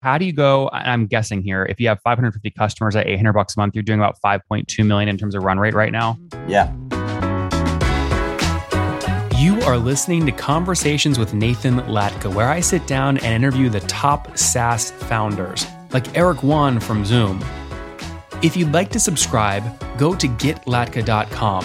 How do you go? I'm guessing here, if you have 550 customers at 800 bucks a month, you're doing about 5.2 million in terms of run rate right now. Yeah. You are listening to Conversations with Nathan Latka, where I sit down and interview the top SaaS founders, like Eric Yuan from Zoom. If you'd like to subscribe, go to getlatka.com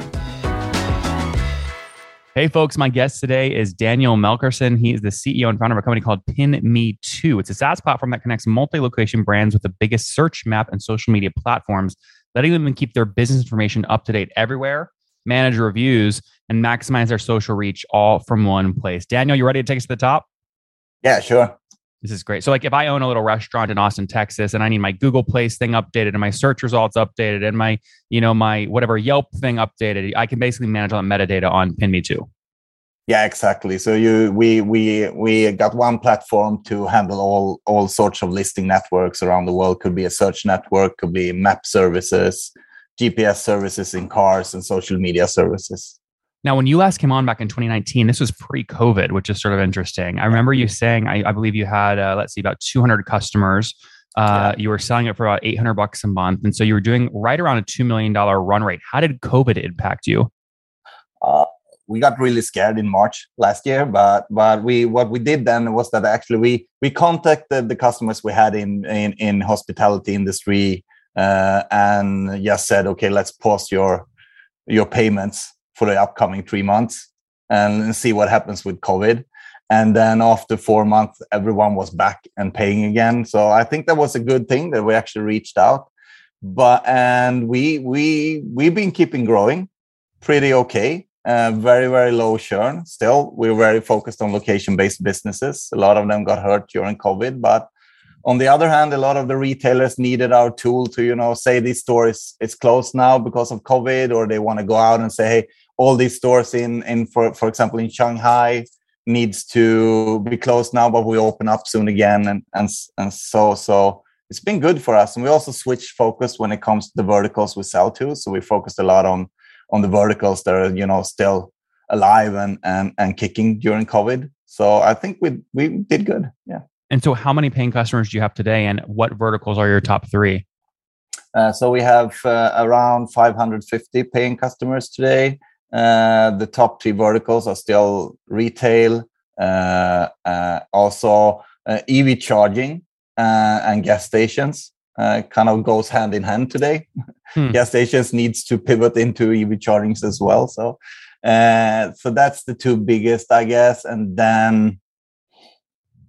Hey, folks, my guest today is Daniel Melkerson. He is the CEO and founder of a company called PinMeTo. It's a SaaS platform that connects multi location brands with the biggest search map and social media platforms, letting them keep their business information up to date everywhere, manage reviews, and maximize their social reach all from one place. Daniel, you ready to take us to the top? Yeah, sure. This is great. So, like, if I own a little restaurant in Austin, Texas, and I need my Google Place thing updated and my search results updated and my, you know, my whatever Yelp thing updated, I can basically manage all the metadata on PinMeTo. Yeah, exactly. So you, we, we, we got one platform to handle all all sorts of listing networks around the world. Could be a search network, could be map services, GPS services in cars, and social media services. Now, when you last came on back in 2019, this was pre-COVID, which is sort of interesting. I remember you saying, I, I believe you had, uh, let's see, about 200 customers. Uh, yeah. You were selling it for about 800 bucks a month, and so you were doing right around a two million dollar run rate. How did COVID impact you? Uh, we got really scared in March last year, but but we what we did then was that actually we we contacted the customers we had in in, in hospitality industry uh, and just said, okay, let's pause your your payments for the upcoming three months and see what happens with COVID. And then after four months, everyone was back and paying again. So I think that was a good thing that we actually reached out. But and we we we've been keeping growing pretty okay. Uh, very very low churn. Still, we're very focused on location based businesses. A lot of them got hurt during COVID, but on the other hand, a lot of the retailers needed our tool to, you know, say this store is, is closed now because of COVID, or they want to go out and say, hey, all these stores in in for for example in Shanghai needs to be closed now, but we open up soon again, and and and so so it's been good for us. And we also switched focus when it comes to the verticals we sell to. So we focused a lot on on the verticals that are you know still alive and and and kicking during COVID. So I think we we did good. Yeah. And so, how many paying customers do you have today, and what verticals are your top three? Uh, so we have uh, around 550 paying customers today. Uh, the top three verticals are still retail, uh, uh, also uh, EV charging and gas stations. kind of goes hand in hand today. Hmm. gas stations needs to pivot into EV chargings as well. So, so that's the two biggest, I guess. And then,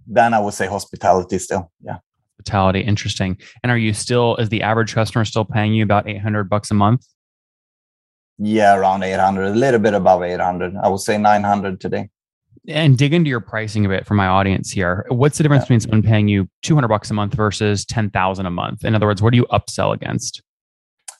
then I would say hospitality still. Yeah hospitality interesting and are you still is the average customer still paying you about 800 bucks a month yeah, around 800, a little bit above 800. I would say 900 today. And dig into your pricing a bit for my audience here. What's the difference yeah. between someone paying you 200 bucks a month versus 10,000 a month? In other words, what do you upsell against?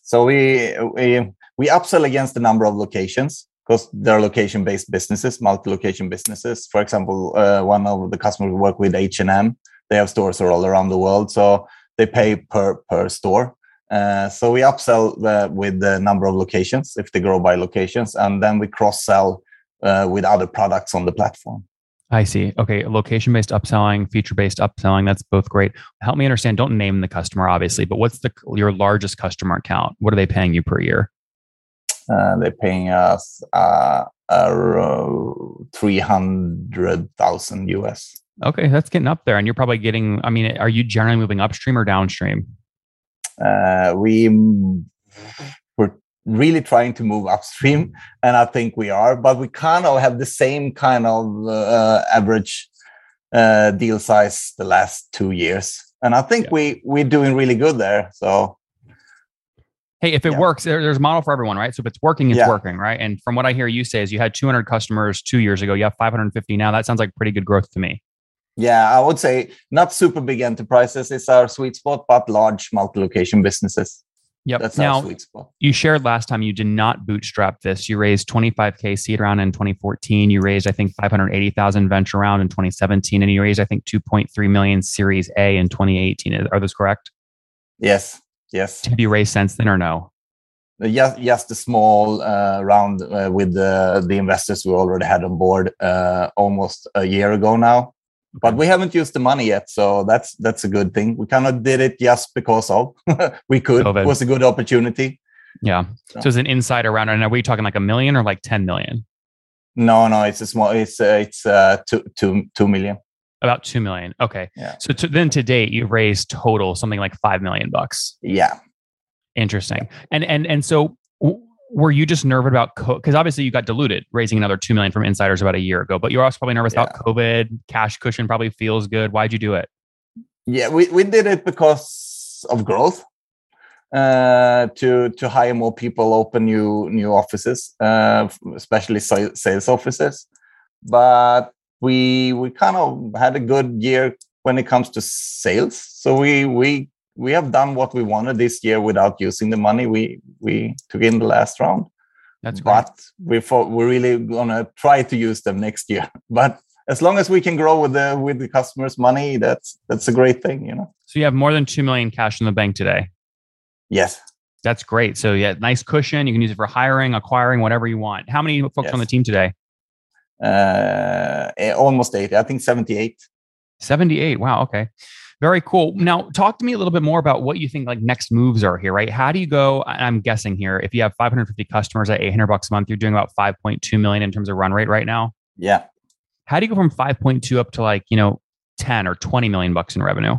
So we we we upsell against the number of locations because they're location-based businesses, multi-location businesses. For example, uh, one of the customers we work with, H and M, they have stores all around the world, so they pay per per store. Uh, so we upsell with the number of locations if they grow by locations, and then we cross sell uh, with other products on the platform. I see. Okay, location based upselling, feature based upselling. That's both great. Help me understand. Don't name the customer, obviously, but what's the your largest customer account? What are they paying you per year? Uh, they're paying us uh, three hundred thousand US. Okay, that's getting up there, and you're probably getting. I mean, are you generally moving upstream or downstream? Uh, we were really trying to move upstream and i think we are but we kind of have the same kind of uh, average uh, deal size the last two years and i think yeah. we we're doing really good there so hey if it yeah. works there's a model for everyone right so if it's working it's yeah. working right and from what i hear you say is you had 200 customers two years ago you have 550 now that sounds like pretty good growth to me yeah, I would say not super big enterprises is our sweet spot, but large multi-location businesses. Yep. That's now, our sweet spot. you shared last time you did not bootstrap this. You raised 25K seed round in 2014. You raised, I think, 580,000 venture round in 2017. And you raised, I think, 2.3 million Series A in 2018. Are those correct? Yes. Yes. Have you raised since then or no? Yes, just a small uh, round uh, with the, the investors we already had on board uh, almost a year ago now but we haven't used the money yet so that's that's a good thing we kind of did it just because of we could COVID. it was a good opportunity Yeah. So it's an insider round. And are we talking like a million or like 10 million? no no it's a small it's uh, it's uh two two two million About 2 million. Okay. Yeah. So to, then to date, you've raised total something like 5 million bucks. yeah Interesting. And, and, and so were you just nervous about because obviously you got diluted raising another 2 million from insiders about a year ago, but you're also probably nervous about COVID. Cash cushion probably feels good. Why'd you do it? yeah we, we did it because of growth uh to to hire more people open new new offices uh especially sales offices but we we kind of had a good year when it comes to sales so we we we have done what we wanted this year without using the money we we took in the last round That's great. but we thought we're really gonna try to use them next year but as long as we can grow with the with the customers money that's that's a great thing you know So you have more than 2 million cash in the bank today. yes That's great. So yeah, nice cushion. You can use it for hiring, acquiring, whatever you want. How many folks on the team today? uh eh, almost 80 i think 78 78. Wow. Okay. Very cool. Now, talk to me a little bit more about what you think like next moves are here, right? How do you go? I'm guessing here, if you have 550 customers at 800 bucks a month, you're doing about 5.2 million in terms of run rate right now. yeah How do you go from 5.2 up to like, you know, 10 or 20 million bucks in revenue?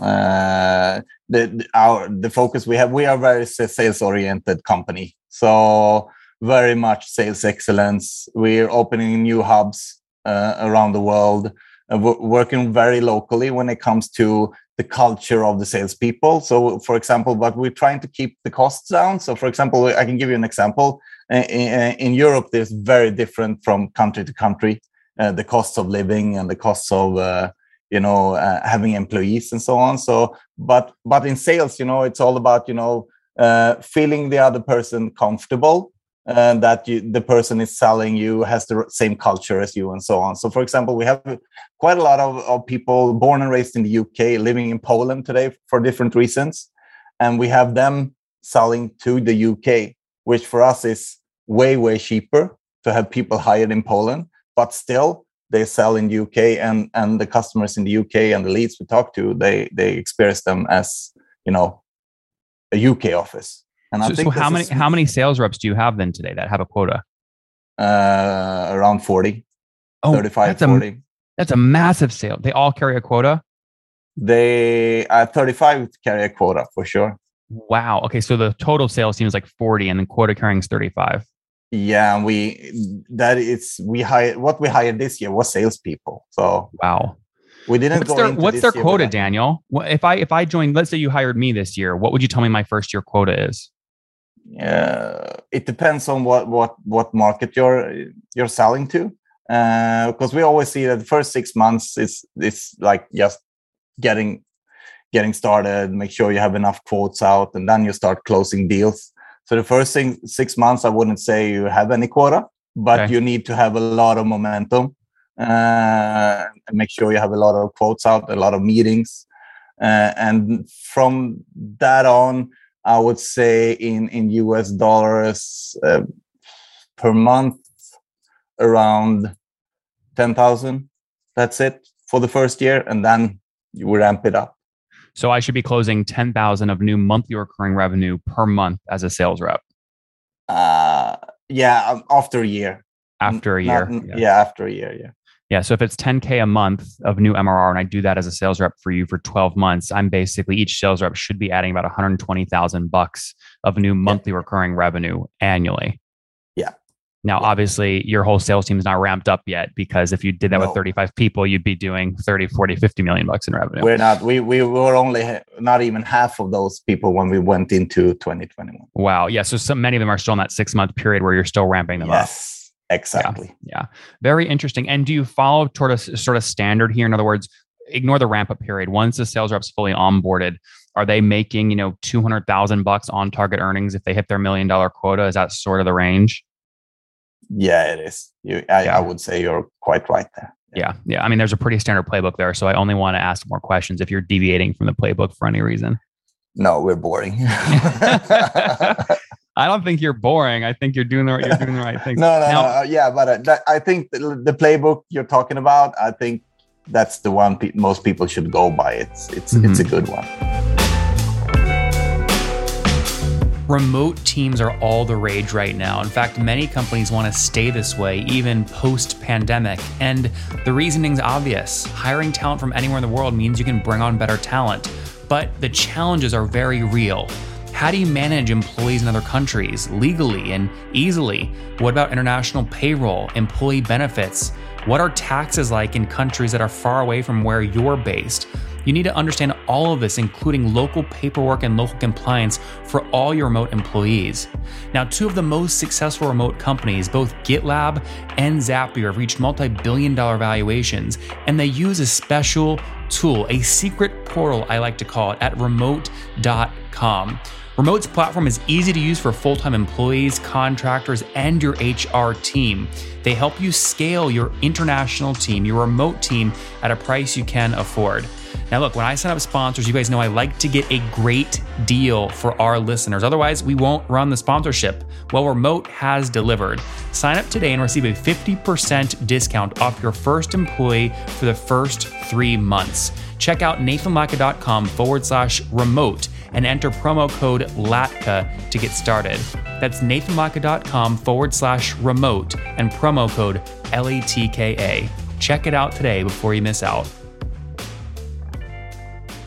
uh the, our the focus we have we are very sales oriented company so very much sales excellence we're opening new hubs uh, around the world wo- working very locally when it comes to the culture of the salespeople. So for example but we're trying to keep the costs down. So for example i can give you an example. Uh, in, in europe there's very different from country to country uh, the costs of living and the costs of uh, you know uh, having employees and so on. So but but in sales you know it's all about you know uh, feeling the other person comfortable and that you, the person is selling you has the same culture as you and so on so for example we have quite a lot of, of people born and raised in the uk living in poland today for different reasons and we have them selling to the uk which for us is way way cheaper to have people hired in poland but still they sell in the UK and and the customers in the UK and the leads we talk to they they experience them as you know a UK office. And So, so how many how many sales reps do you have then today that have a quota? uh around 40 35 Oh, that's a, that's a massive sale. They all carry a quota. they uh 35 carry a quota for sure Wow. Okay. So the total sales team is like 40 and then quota carrying is 35. yeah and we that is we hired what we hired this year was salespeople so Wow. we didn't What's go their into what's their quota. Daniel? If I if I joined, let's say you hired me this year, what would you tell me my first year quota is? Uh, it depends on what what what market you're you're selling to. Because we always see that the first six months is it's like just getting getting started make sure you have enough quotes out and then you start closing deals. So the first thing, six months i wouldn't say you have any quota but Okay. you need to have a lot of momentum uh, and make sure you have a lot of quotes out a lot of meetings. Uh, and from that on I would say in in US dollars uh, per month around 10,000 that's it for the first year and then you ramp it up So I should be closing 10,000 of new monthly recurring revenue per month as a sales rep uh yeah after a year after a year. n- yeah. yeah after a year yeah Yeah. So if it's 10K a month of new MRR and I do that as a sales rep for you for 12 months, I'm basically each sales rep should be adding about 120,000 bucks of new monthly recurring revenue annually. Yeah. Now, obviously, your whole sales team is not ramped up yet because if you did that with 35 people, you'd be doing 30, 40, 50 million bucks in revenue. we're not we we were only ha- not even half of those people when we went into 2021 wow. Yeah. So some, many of them are still in that six month period where you're still ramping them up. Exactly Yeah. Very interesting. And do you follow sort of sort of standard here? In other words, ignore the ramp up period. Once the sales reps fully onboarded, are they making you know two hundred thousand bucks on target earnings if they hit their million dollar quota? Is that sort of the range? Yeah, it is. You, I, Yeah. I would say you're quite right there. Yeah, yeah. I mean, there's a pretty standard playbook there, so I only want to ask more questions if you're deviating from the playbook for any reason. No, we're boring. no, I don't think you're boring. I think you're doing the you're doing the right things. no, Now- no. uh, Yeah, but uh, that, I think the, the playbook you're talking about, I think that's the one pe- most people should go by. It's it's it's a good one. Remote teams are all the rage right now. In fact, many companies want to stay this way even post pandemic. And the reasoning's obvious hiring talent from anywhere in the world means you can bring on better talent. But the challenges are very real. How do you manage employees in other countries legally and easily? What about international payroll, employee benefits? What are taxes like in countries that are far away from where you're based? You need to understand all of this, including local paperwork and local compliance for all your remote employees. Now, two of the most successful remote companies, both GitLab and Zapier, have reached multi billion dollar valuations, and they use a special tool, a secret portal, I like to call it, at remote.com. Remote's platform is easy to use for full time employees, contractors, and your HR team. They help you scale your international team, your remote team, at a price you can afford. Now, look, when I sign up sponsors, you guys know I like to get a great deal for our listeners. Otherwise, we won't run the sponsorship. Well, Remote has delivered. Sign up today and receive a 50% discount off your first employee for the first three months. Check out nathanlatka.com forward slash remote and enter promo code LATKA to get started. That's nathanlatka.com forward slash remote and promo code LATKA. Check it out today before you miss out.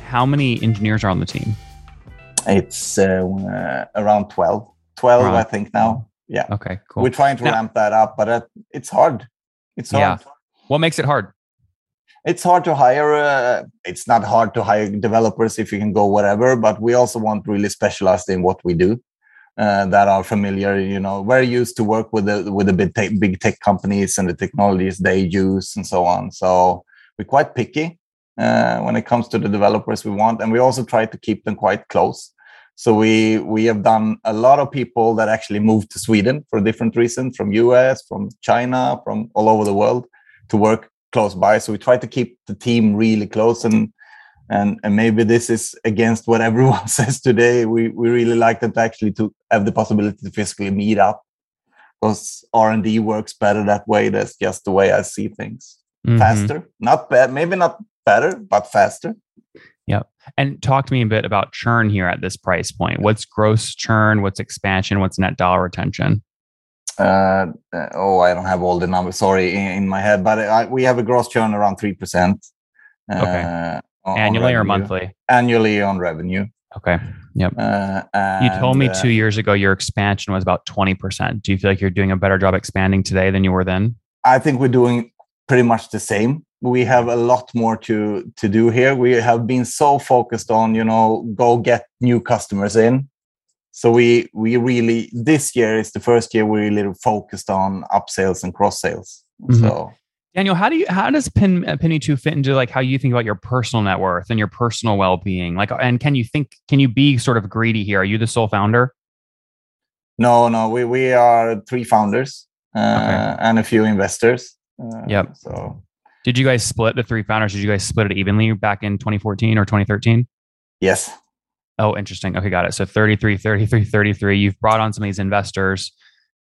How many engineers are on the team? It's uh, uh, around 12. 12, Right. I think now. Yeah. Okay, cool. We're trying to Now- ramp that up, but uh, it's hard. It's hard. Yeah. what makes it hard? It's hard to hire. Uh, it's not hard to hire developers if you can go whatever, but we also want really specialized in what we do. Uh, that are familiar, you know, very used to work with the with the big tech, big tech companies and the technologies they use and so on. So we're quite picky uh, when it comes to the developers we want, and we also try to keep them quite close. So we we have done a lot of people that actually moved to Sweden for different reasons, from US, from China, from all over the world, to work close by. So we try to keep the team really close, and and and maybe this is against what everyone says today. We we really like them to actually to have the possibility to physically meet up, because R and D works better that way. That's just the way I see things. Mhm. Faster, not bad, maybe not better, but faster. Yeah. And talk to me a bit about churn here at this price point. What's gross churn? What's expansion? What's net dollar retention? Uh, uh, oh, I don't have all the numbers. Sorry, in, in my head, but I, we have a gross churn around three percent. Uh, Okay. on- on Annually or monthly? Annually on revenue. Okay. Uh, You told me uh, two years ago your expansion was about 20%. Do you feel like you're doing a better job expanding today than you were then? I think we're doing pretty much the same. We have a lot more to to do here. We have been so focused on, you know, go get new customers in. So we we really this year is the first year we really focused on upsales and cross sales. Mhm. So Daniel, how do you how does Pin uh, PinMeTo fit into like how you think about your personal net worth and your personal well being? Like, and can you think can you be sort of greedy here? Are you the sole founder? no, no, we we are three founders uh, Okay. and a few investors. Uh, Yep. So Did you guys split the three founders? Did you guys split it evenly back in 2014 or 2013? yes, Oh, interesting. Okay, got it. So 33, 33, 33. You've brought on some of these investors.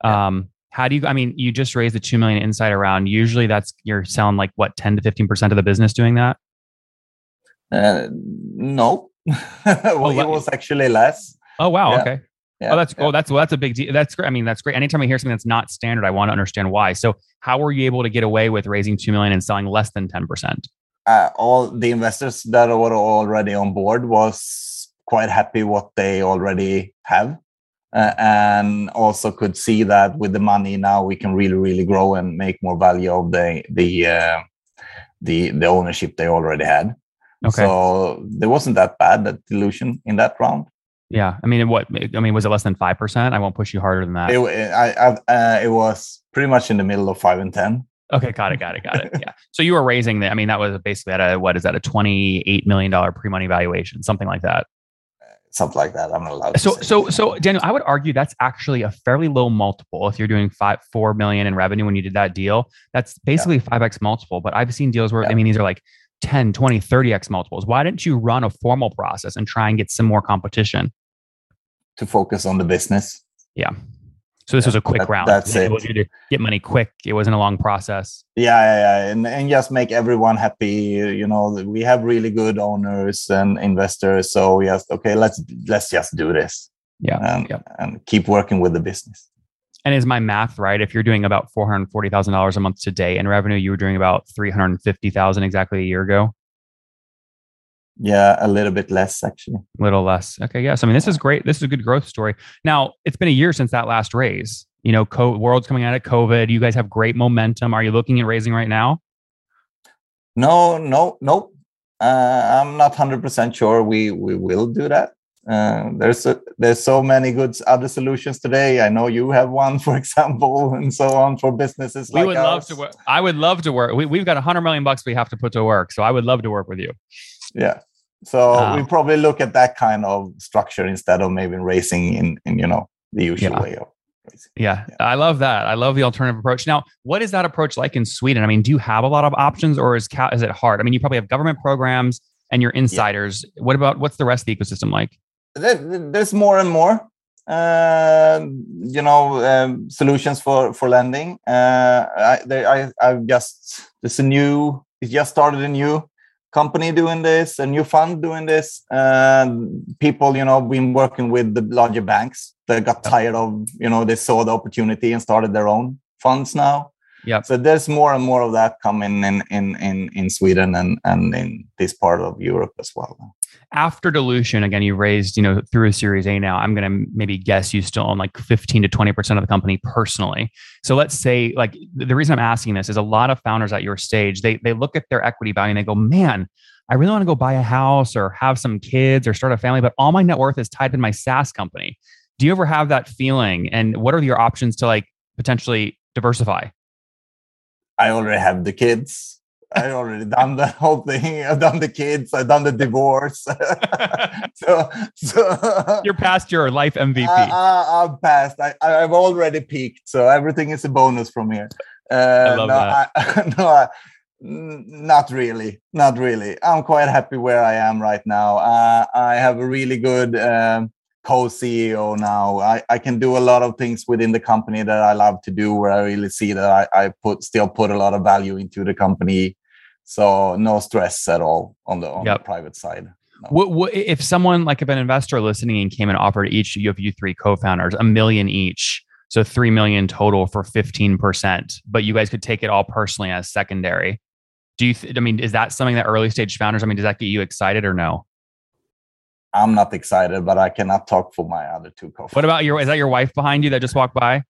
Um, how do you, I mean, you just raised the 2 million inside around. Usually that's, you're selling like what, 10 to 15% of the business doing that? uh, no, well, let- it was actually less. Oh, wow. Yeah. Okay. Yeah, oh, that's, yeah. oh, that's, well, that's a big deal. That's great. I mean, that's great. Anytime I hear something that's not standard, I want to understand why. So how were you able to get away with raising 2 million and selling less than 10%? uh, all the investors that were already on board was quite happy what they already have uh, and also could see that with the money now we can really really grow and make more value of the the uh, the the ownership they already had Okay. so there wasn't that bad that dilution in that round yeah. I mean, what, I mean, was it less than 5%? I won't push you harder than that. it, I, I, uh, it was pretty much in the middle of 5 and 10 Okay, got it, got it, got it. Yeah. So you were raising the. I mean, that was basically at a what is that a twenty eight million dollar pre money valuation, something like that. Something like that. I'm not allowed. So so so Daniel, I would argue that's actually a fairly low multiple if you're doing five four million in revenue when you did that deal. That's basically five x multiple. But I've seen deals where yeah. I mean these are like 10, 20, 30x multiples. Why didn't you run a formal process and try and get some more competition? To focus on the business. Yeah. So this yeah, was a quick that, round. That's it. it. to get money quick. It wasn't a long process. Yeah, yeah, yeah. And, and just make everyone happy. You know, we have really good owners and investors. So yes, okay, let's let's just do this. Yeah. And, yeah. and keep working with the business. And is my math right? If you're doing about four hundred forty thousand dollars a month today in revenue, you were doing about three hundred fifty thousand exactly a year ago. Yeah, a little bit less actually. A little less. Okay, yes. I mean, this is great. This is a good growth story. Now, it's been a year since that last raise. You know, co- world's coming out of COVID. You guys have great momentum. Are you looking at raising right now? No, no, no. Uh, I'm not hundred percent sure we we will do that. Uh, there's a, there's so many good other solutions today. I know you have one, for example, and so on for businesses. We like would ours. love to work. I would love to work. We, we've got a hundred million bucks we have to put to work, so I would love to work with you. Yeah. So we probably look at that kind of structure instead of maybe racing in, in you know the usual yeah. way of. Yeah, yeah, I love that. I love the alternative approach. Now, what is that approach like in Sweden? I mean, do you have a lot of options, or is is it hard? I mean, you probably have government programs and your insiders. Yeah. What about what's the rest of the ecosystem like? there's more and more uh, you know um, solutions for for lending uh, I, they, I i've just there's a new it just started a new company doing this a new fund doing this and people you know been working with the larger banks that got tired of you know they saw the opportunity and started their own funds now. Yeah so there's more and more of that coming in in in in sweden and and in this part of europe as well after dilution, again, you raised, you know, through a series A now, I'm going to maybe guess you still own like 15 to 20% of the company personally. So let's say like the reason I'm asking this is a lot of founders at your stage, they, they look at their equity value and they go, man, I really want to go buy a house or have some kids or start a family, but all my net worth is tied in my SaaS company. Do you ever have that feeling? And what are your options to like potentially diversify? I already have the kids. I already done the whole thing. I've done the kids. I've done the divorce. so, so you're past your life MVP. I, am past. I, I've already peaked. So everything is a bonus from here. Uh, I love no, that. I, no, I, not really. Not really. I'm quite happy where I am right now. Uh, I have a really good um, co-CEO now. I, I can do a lot of things within the company that I love to do, where I really see that I, I put still put a lot of value into the company so no stress at all on the on yep. the private side. No. What, what, if someone like if an investor listening and came and offered each of you three co-founders a million each, so three million total for fifteen percent, but you guys could take it all personally as secondary. Do you? Th- I mean, is that something that early stage founders? I mean, does that get you excited or no? I'm not excited, but I cannot talk for my other two co-founders. What about your? Is that your wife behind you that just walked by?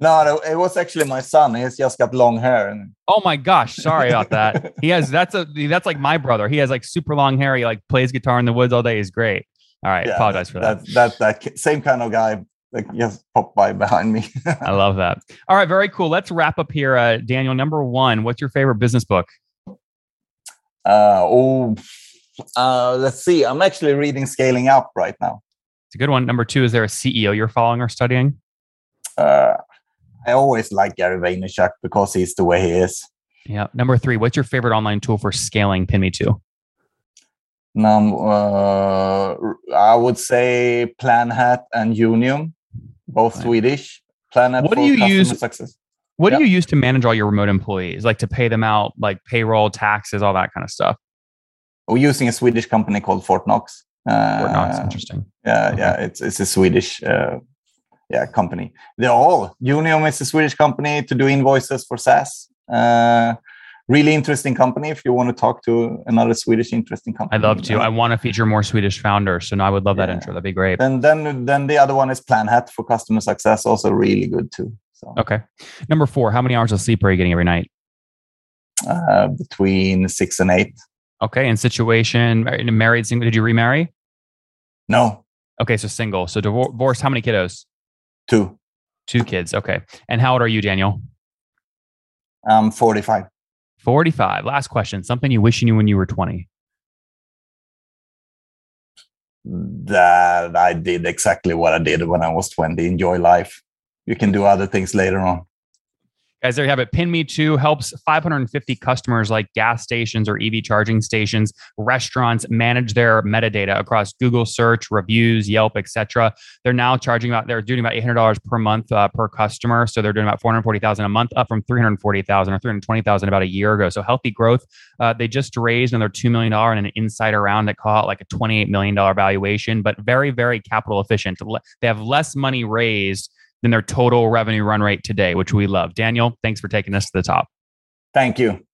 No, it was actually my son. He's just got long hair. And... Oh my gosh, sorry about that. he has that's a that's like my brother. He has like super long hair. He like plays guitar in the woods all day. He's great. All right, yeah, apologize for that. That that that same kind of guy like just popped by behind me. I love that. All right, very cool. Let's wrap up here. Uh, Daniel, number one, what's your favorite business book? Uh, oh, uh, let's see. I'm actually reading Scaling Up right now. It's a good one. Number two, is there a CEO you're following or studying? Uh, I always like Gary Vaynerchuk because he's the way he is. Yeah. Number three, what's your favorite online tool for scaling PinMeTo? Num, uh, I would say PlanHat and Younium, both right. Swedish. PlanHat what do you use? Success. What do you use to manage all your remote employees? Like to pay them out, like payroll, taxes, all that kind of stuff. We're using a Swedish company called Fortnox. Uh, Fortnox, interesting. Yeah, okay. yeah, it's it's a Swedish uh, yeah company. They're all Younium is a Swedish company to do invoices for SaaS. Uh, really interesting company if you want to talk to another Swedish interesting company. I'd love to. I want to feature more Swedish founders. So now I would love yeah. that intro. That'd be great. And then then the other one is PlanHat for customer success, also really good too. So okay. Number four, how many hours of sleep are you getting every night? Uh, between six and eight. Okay. And situation married single did you remarry? No. Okay, so single. So divorce. how many kiddos? Two. Two kids. Okay. And how old are you, Daniel? I'm 45. 45. Last question. Something you wish you knew when you were 20. That I did exactly what I did when I was 20. Enjoy life. You can do other things later on. Guys, there you have it. PinMeTo helps 550 customers like gas stations or EV charging stations, restaurants manage their metadata across Google search, reviews, Yelp, etc. They're now charging about they're doing about $800 per month uh, per customer, so they're doing about 440,000 a month, up from 340,000 or 320,000 about a year ago. So healthy growth. Uh, they just raised another two million dollar in an insider round that caught like a 28 million dollar valuation, but very very capital efficient. They have less money raised than their total revenue run rate today, which we love. Daniel, thanks for taking us to the top. Thank you.